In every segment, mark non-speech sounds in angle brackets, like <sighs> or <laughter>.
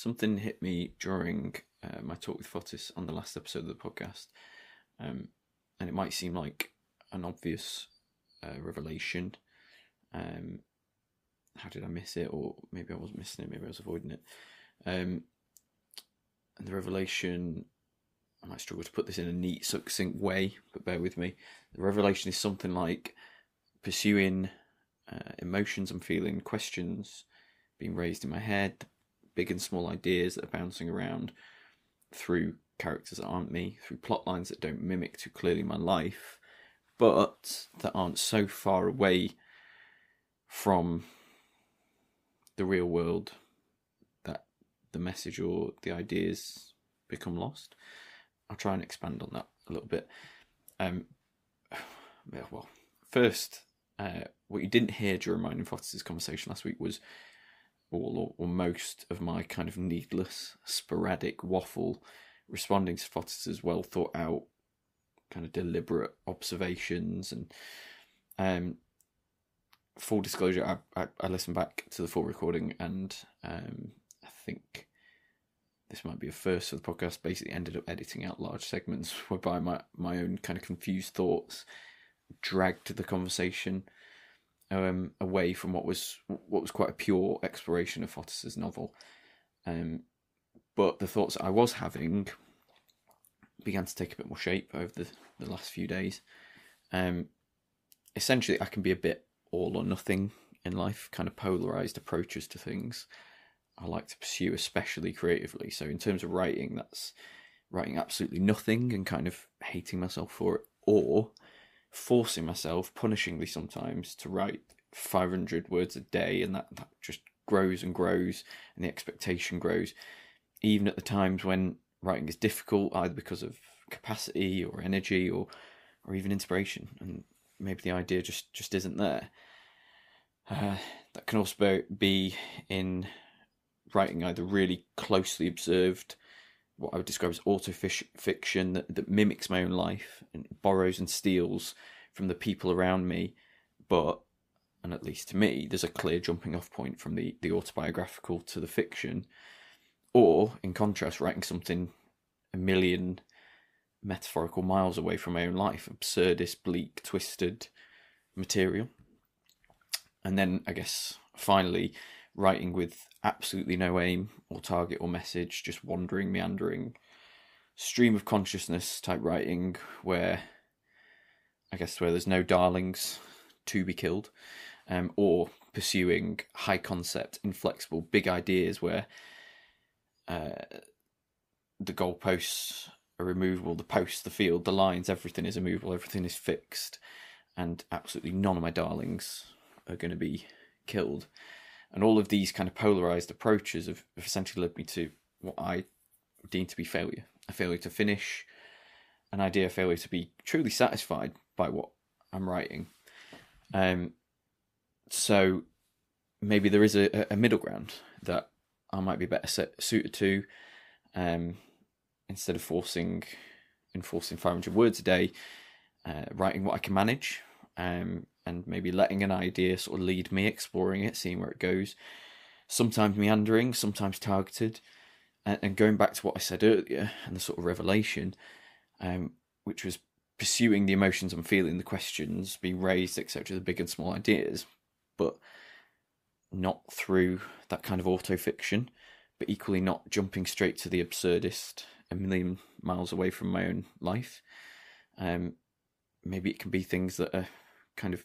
something hit me during uh, my talk with Fotis on the last episode of the podcast, um, and it might seem like an obvious uh, revelation. Um, how did I miss it? Or maybe I wasn't missing it. Maybe I was avoiding it. Um, and the revelation, I might struggle to put this in a neat, succinct way, but bear with me. The revelation is something like pursuing uh, emotions I'm feeling, questions being raised in my head, big and small ideas that are bouncing around through characters that aren't me, through plot lines that don't mimic too clearly my life, but that aren't so far away from the real world that the message or the ideas become lost. I'll try and expand on that a little bit. Um, <sighs> well, first, uh, what you didn't hear during mine and Fotis' conversation last week was all or, most of my kind of needless, sporadic waffle, responding to Fotis' well thought out, kind of deliberate observations and um, full disclosure, I, I, I, listened back to the full recording and um, I think this might be a first for the podcast. Basically, ended up editing out large segments <laughs> whereby my, my own kind of confused thoughts dragged the conversation um, away from what was what was quite a pure exploration of Fotis's novel. Um, but the thoughts I was having began to take a bit more shape over the, the last few days. Um, essentially, I can be a bit all or nothing in life, kind of polarized approaches to things. I like to pursue, especially creatively. So, in terms of writing, that's writing absolutely nothing and kind of hating myself for it, or forcing myself, punishingly sometimes, to write 500 words a day, and that, that just grows and grows, and the expectation grows, even at the times when writing is difficult, either because of capacity or energy or or even inspiration, and maybe the idea just just isn't there. Uh, that can also be in writing either really closely observed what I would describe as auto fiction that, that mimics my own life and borrows and steals from the people around me, but and at least to me, there's a clear jumping off point from the, the autobiographical to the fiction, or in contrast, writing something a million metaphorical miles away from my own life, absurdist, bleak, twisted material. And then I guess finally, writing with absolutely no aim or target or message, just wandering, meandering, stream of consciousness type writing where I guess where there's no darlings to be killed, um, or pursuing high concept, inflexible, big ideas where uh, the goalposts are removable, the posts, the field, the lines, everything is immovable, everything is fixed, and absolutely none of my darlings are going to be killed. And all of these kind of polarized approaches have, have essentially led me to what I deem to be failure a failure to finish an idea, failure to be truly satisfied by what I'm writing. Um, so maybe there is a, a middle ground that I might be better set, suited to. Um, instead of forcing enforcing 500 words a day, uh, writing what I can manage, um, and maybe letting an idea sort of lead me, exploring it, seeing where it goes. Sometimes meandering, sometimes targeted, and, and going back to what I said earlier and the sort of revelation, um, which was pursuing the emotions I'm feeling, the questions being raised, etc., the big and small ideas, but not through that kind of auto fiction, but equally not jumping straight to the absurdist a million miles away from my own life. Um, maybe it can be things that are kind of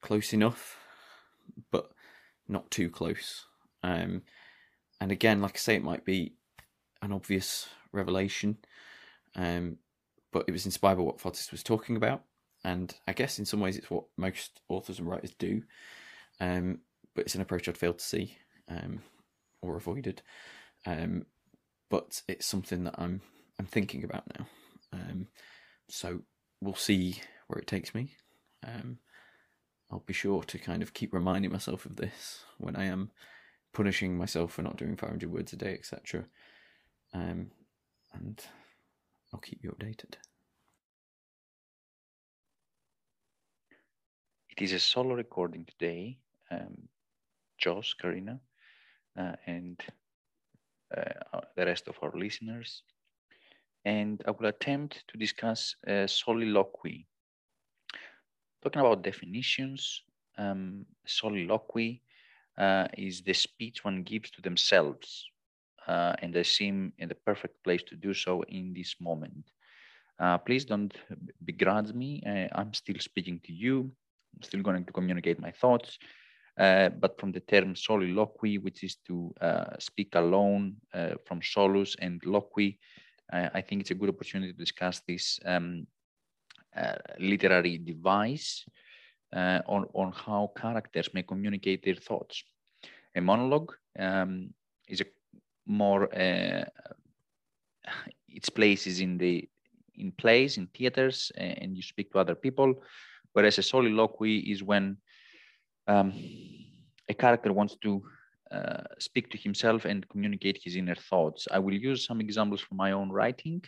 close enough, but not too close. Um, and again, like I say, it might be an obvious revelation, um, but it was inspired by what Fotis was talking about, and I guess in some ways it's what most authors and writers do. Um, but it's an approach I'd failed to see um, or avoided. Um, but it's something that I'm I'm thinking about now. Um, so we'll see where it takes me. Um, I'll be sure to kind of keep reminding myself of this when I am punishing myself for not doing 500 words a day, etc. Um, and I'll keep you updated. It is a solo recording today. Um, Joss, Carina, uh, and uh, the rest of our listeners. And I will attempt to discuss uh, soliloquy. Talking about definitions, um, soliloquy uh, is the speech one gives to themselves. Uh, and I seem in the perfect place to do so in this moment. Uh, please don't begrudge me. I'm still speaking to you. I'm still going to communicate my thoughts. Uh, but from the term soliloquy, which is to uh, speak alone uh, from solus and loqui, I think it's a good opportunity to discuss this um, literary device on, on how characters may communicate their thoughts. A monologue um, is a more, its place is in the in plays, in theaters, and you speak to other people. Whereas a soliloquy is when um, a character wants to uh, speak to himself and communicate his inner thoughts. I will use some examples from my own writing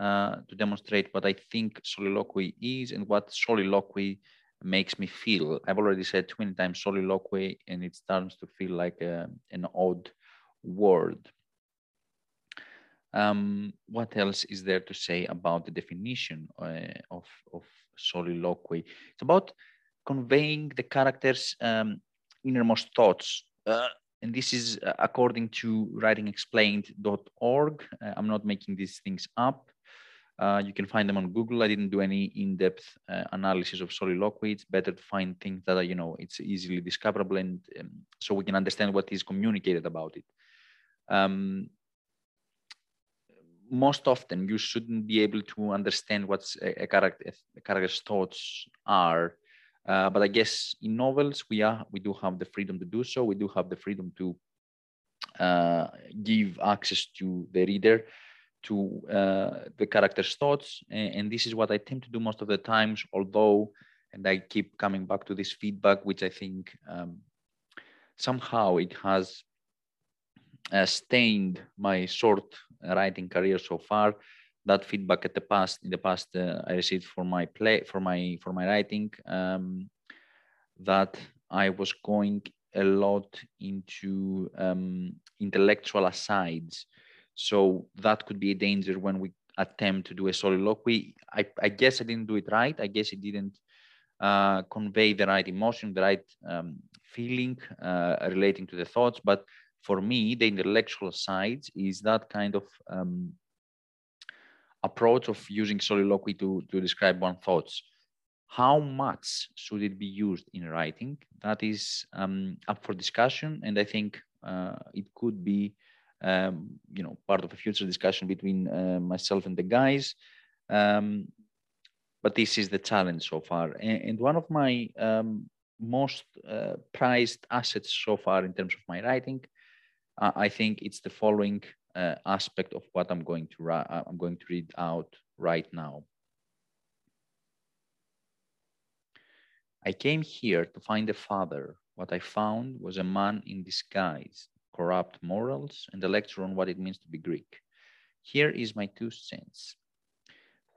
uh, to demonstrate what I think soliloquy is and what soliloquy makes me feel. I've already said 20 times soliloquy, and it starts to feel like a, uh, an odd word. Um, what else is there to say about the definition uh, of, of soliloquy? It's about conveying the character's um, innermost thoughts. Uh, and this is uh, according to writingexplained.org. Uh, I'm not making these things up. Uh, you can find them on Google. I didn't do any in-depth uh, analysis of soliloquy. It's better to find things that are, you know, it's easily discoverable and um, so we can understand what is communicated about it. Um, most often you shouldn't be able to understand what a, a, character a character's thoughts are uh, but i guess in novels we are we do have the freedom to do so we do have the freedom to uh, give access to the reader to uh, the character's thoughts and, and, this is what i tend to do most of the times although and i keep coming back to this feedback which i think um, somehow it has uh, stained my short writing career so far. That feedback at the past, in the past, uh, I received for my play, for my for my writing, um, that I was going a lot into um, intellectual asides. So that could be a danger when we attempt to do a soliloquy. I, I guess I didn't do it right. I guess it didn't uh, convey the right emotion, the right um, feeling uh, relating to the thoughts. But for me, the intellectual side is that kind of um, approach of using soliloquy to, to describe one's thoughts. How much should it be used in writing? That is um, up for discussion, and I think uh, it could be, um, you know, part of a future discussion between uh, myself and the guys. Um, but this is the challenge so far, and, and one of my um, most uh, prized assets so far in terms of my writing uh, I think it's the following uh, aspect of what I'm going to uh, I'm going to read out right now. I came here to find a father. What I found was a man in disguise, corrupt morals, and a lecture on what it means to be Greek. Here is my two cents.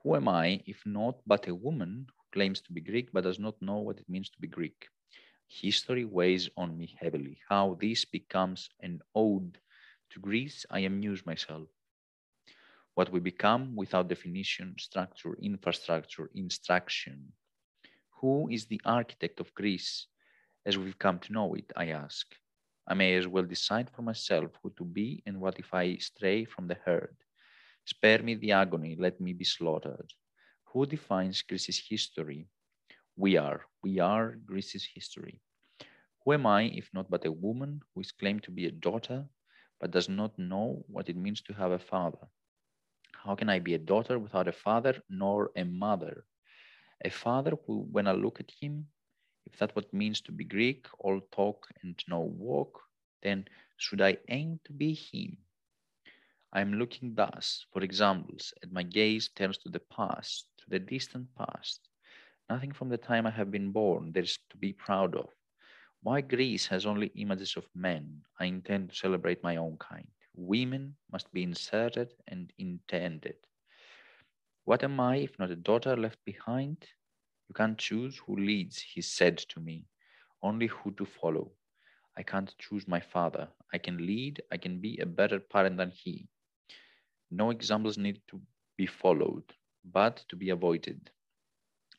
Who am I, if not but a woman who claims to be Greek but does not know what it means to be Greek? History weighs on me heavily. How this becomes an ode to Greece, I amuse myself. What we become without definition, structure, infrastructure, instruction. Who is the architect of Greece as we've come to know it, I ask. I may as well decide for myself who to be and what if I stray from the herd. Spare me the agony, let me be slaughtered. Who defines Greece's history? We are. We are Greece's history. Who am I if not but a woman who is claimed to be a daughter but does not know what it means to have a father? How can I be a daughter without a father nor a mother? A father who, when I look at him, if that what means to be Greek, all talk and no walk, then should I aim to be him? I am looking thus for examples, and my gaze turns to the past, to the distant past. Nothing from the time I have been born there is to be proud of. Why Greece has only images of men, I intend to celebrate my own kind. Women must be inserted and intended. What am I if not a daughter left behind? You can't choose who leads, he said to me, only who to follow. I can't choose my father. I can lead, I can be a better parent than he. No examples need to be followed, but to be avoided.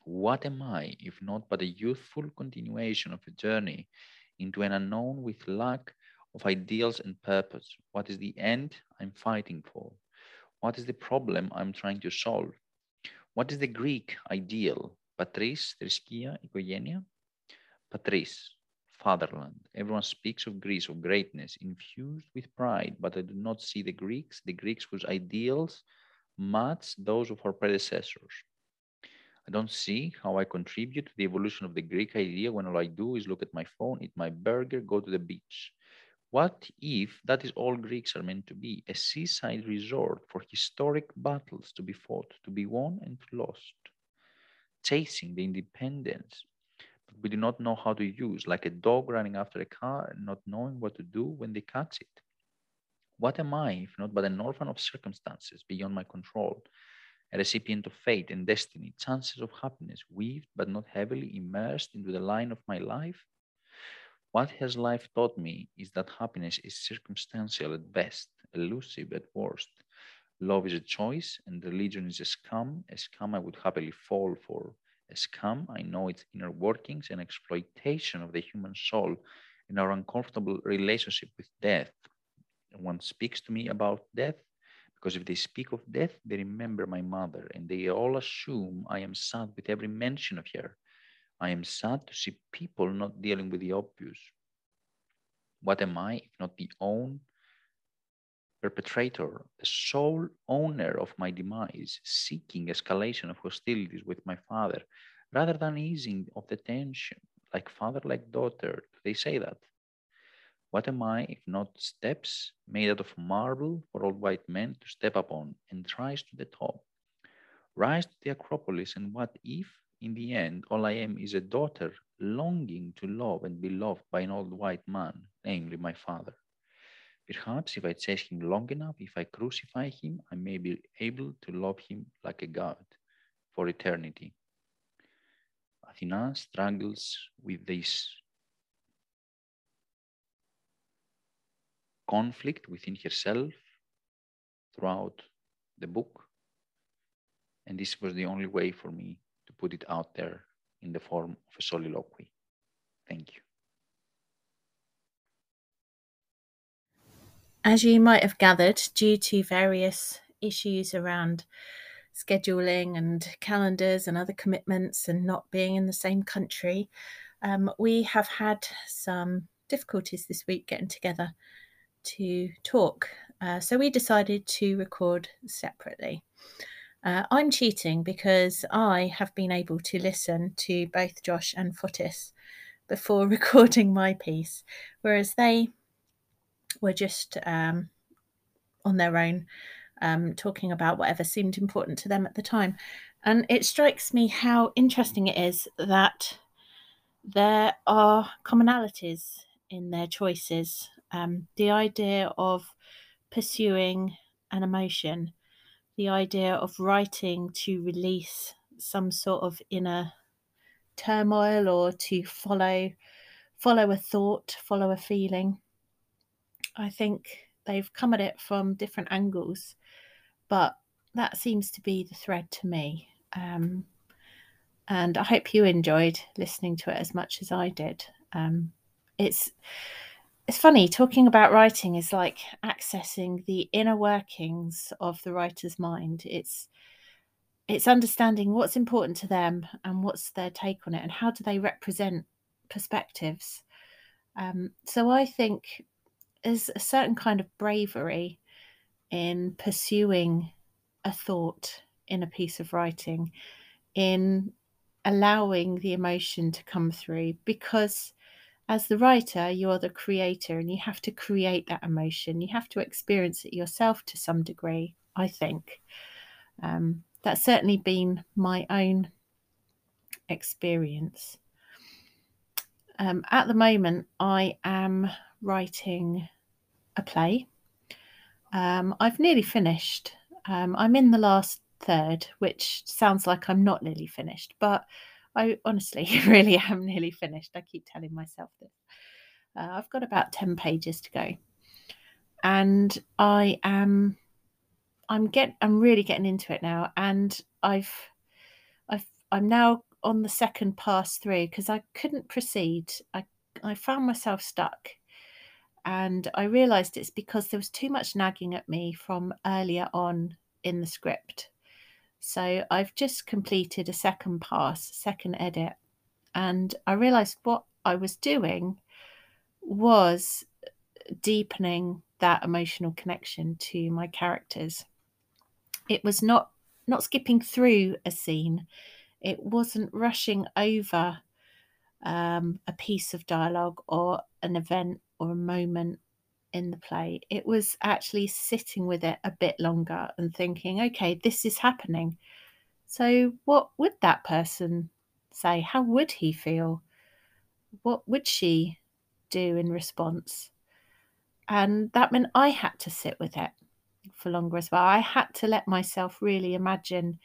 What am I, if not but a youthful continuation of a journey into an unknown with lack of ideals and purpose? What is the end I'm fighting for? What is the problem I'm trying to solve? What is the Greek ideal? Patris, thriskia, οικογένεια. Patris, fatherland. Everyone speaks of Greece, of greatness, infused with pride, but I do not see the Greeks, the Greeks whose ideals match those of our predecessors. I don't see how I contribute to the evolution of the Greek idea when all I do is look at my phone, eat my burger, go to the beach. What if that is all Greeks are meant to be? A seaside resort for historic battles to be fought, to be won and lost, chasing the independence we do not know how to use, like a dog running after a car and not knowing what to do when they catch it. What am I, if not but an orphan of circumstances beyond my control, a recipient of fate and destiny, chances of happiness, weaved but not heavily immersed into the line of my life? What has life taught me is that happiness is circumstantial at best, elusive at worst. Love is a choice, and religion is a scam, a scam I would happily fall for. A scam, I know its inner workings and exploitation of the human soul in our uncomfortable relationship with death. One speaks to me about death because if they speak of death, they remember my mother, and they all assume I am sad with every mention of her. I am sad to see people not dealing with the obvious. What am I, if not the own perpetrator, the sole owner of my demise, seeking escalation of hostilities with my father, rather than easing of the tension, like father, like daughter? They say that. What am I if not steps made out of marble for old white men to step upon and rise to the top? Rise to the Acropolis, and what if, in the end, all I am is a daughter longing to love and be loved by an old white man, namely my father? Perhaps if I chase him long enough, if I crucify him, I may be able to love him like a god for eternity. Athena struggles with this conflict within herself throughout the book. And this was the only way for me to put it out there in the form of a soliloquy. Thank you. As you might have gathered, due to various issues around scheduling and calendars and other commitments and not being in the same country, um, we have had some difficulties this week getting together to talk. Uh, so we decided to record separately. Uh, I'm cheating because I have been able to listen to both Josh and Fotis before <laughs> recording my piece, whereas they were just um, on their own, um, talking about whatever seemed important to them at the time. And it strikes me how interesting it is that there are commonalities in their choices um, the idea of pursuing an emotion, the idea of writing to release some sort of inner turmoil or to follow follow a thought, follow a feeling. I think they've come at it from different angles, but that seems to be the thread to me. Um, and I hope you enjoyed listening to it as much as I did. Um, it's it's funny talking about writing is like accessing the inner workings of the writer's mind it's it's understanding what's important to them and what's their take on it and how do they represent perspectives um, so i think there's a certain kind of bravery in pursuing a thought in a piece of writing in allowing the emotion to come through because as the writer, you're the creator and you have to create that emotion. You have to experience it yourself to some degree, I think. Um, that's certainly been my own experience. Um, at the moment, I am writing a play. Um, I've nearly finished. Um, I'm in the last third, which sounds like I'm not nearly finished, but I honestly <laughs> really am nearly finished. I keep telling myself this. Uh, I've got about 10 pages to go. And I am I'm get I'm really getting into it now and I've I've I'm now on the second pass through because I couldn't proceed. I I found myself stuck and I realized it's because there was too much nagging at me from earlier on in the script. So I've just completed a second pass, second edit, and I realized what I was doing was deepening that emotional connection to my characters. It was not not skipping through a scene. It wasn't rushing over um, a piece of dialogue or an event or a moment in the play. It was actually sitting with it a bit longer and thinking, okay, this is happening. So, what would that person say? How would he feel? What would she do in response? And that meant I had to sit with it for longer as well. I had to let myself really imagine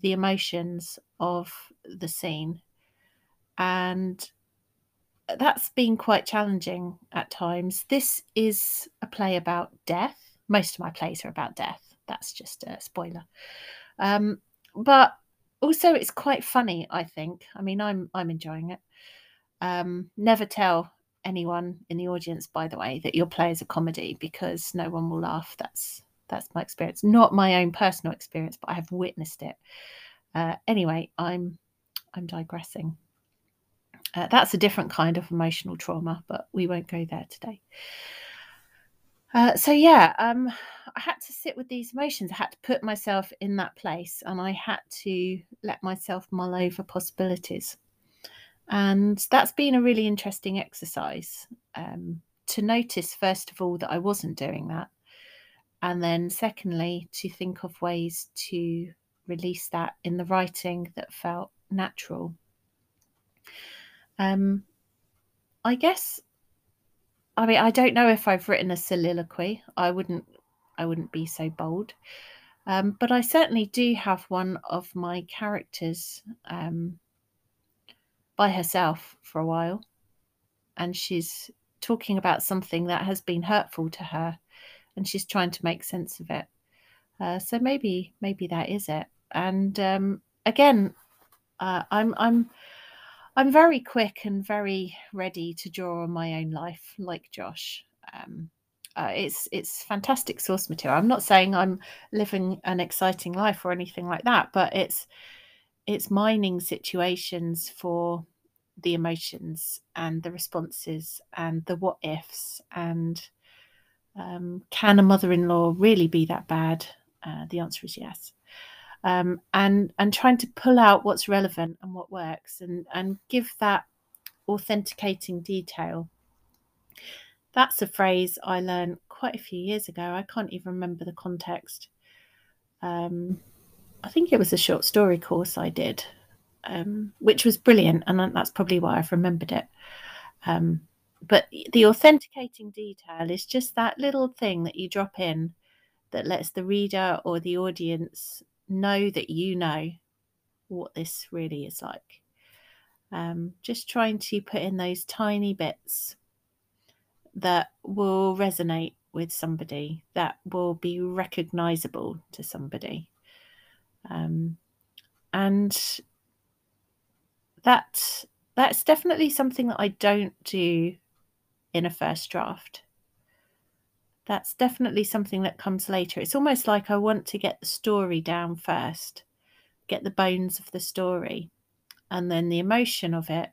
the emotions of the scene. And that's been quite challenging at times. This is a play about death. Most of my plays are about death. That's just a spoiler. Um, but also, it's quite funny. I think. I mean, I'm I'm enjoying it. Um, never tell anyone in the audience, by the way, that your play is a comedy because no one will laugh. That's that's my experience, not my own personal experience, but I have witnessed it. Uh, anyway, I'm I'm digressing. Uh, that's a different kind of emotional trauma, but we won't go there today. Uh, so yeah, um, I had to sit with these emotions. I had to put myself in that place, and I had to let myself mull over possibilities. And that's been a really interesting exercise um, to notice, first of all, that I wasn't doing that, and then secondly, to think of ways to release that in the writing that felt natural um, I guess. I mean, I don't know if I've written a soliloquy. I wouldn't. I wouldn't be so bold. Um, but I certainly do have one of my characters um, by herself for a while, and she's talking about something that has been hurtful to her, and she's trying to make sense of it. Uh, so maybe, maybe that is it. And um, again, uh, I'm, I'm I'm very quick and very ready to draw on my own life, like Josh. Um, uh, it's it's fantastic source material. I'm not saying I'm living an exciting life or anything like that, but it's it's mining situations for the emotions and the responses and the what ifs and um, can a mother-in-law really be that bad? Uh, the answer is yes um, and and trying to pull out what's relevant and what works and and give that authenticating detail. That's a phrase i learned quite a few years ago. I can't even remember the context. Um, i think it was a short story course i did um, which was brilliant and that's probably why i've remembered it. Um, but the authenticating detail is just that little thing that you drop in that lets the reader or the audience know that you know what this really is like. Um, just trying to put in those tiny bits that will resonate with somebody, that will be recognizable to somebody. Um, and that that's definitely something that I don't do in a first draft that's definitely something that comes later. It's almost like I want to get the story down first, get the bones of the story, and then the emotion of it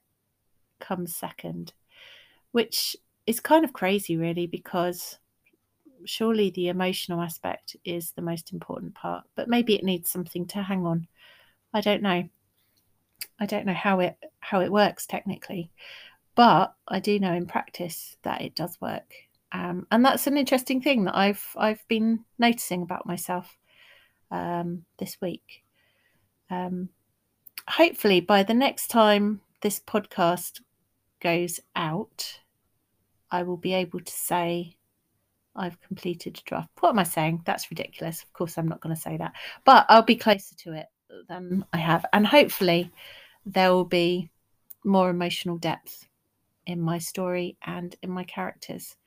comes second, which is kind of crazy, really, because surely the emotional aspect is the most important part, but maybe it needs something to hang on. I don't know. I don't know how it how it works technically, but I do know in practice that it does work um, and that's an interesting thing that I've I've been noticing about myself um, this week. Um, hopefully, by the next time this podcast goes out, I will be able to say I've completed a draft. What am I saying? That's ridiculous. Of course, I'm not going to say that, but I'll be closer to it than I have, and hopefully, there will be more emotional depth in my story and in my characters.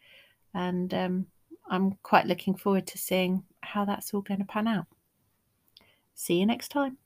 And um, I'm quite looking forward to seeing how that's all going to pan out. See you next time.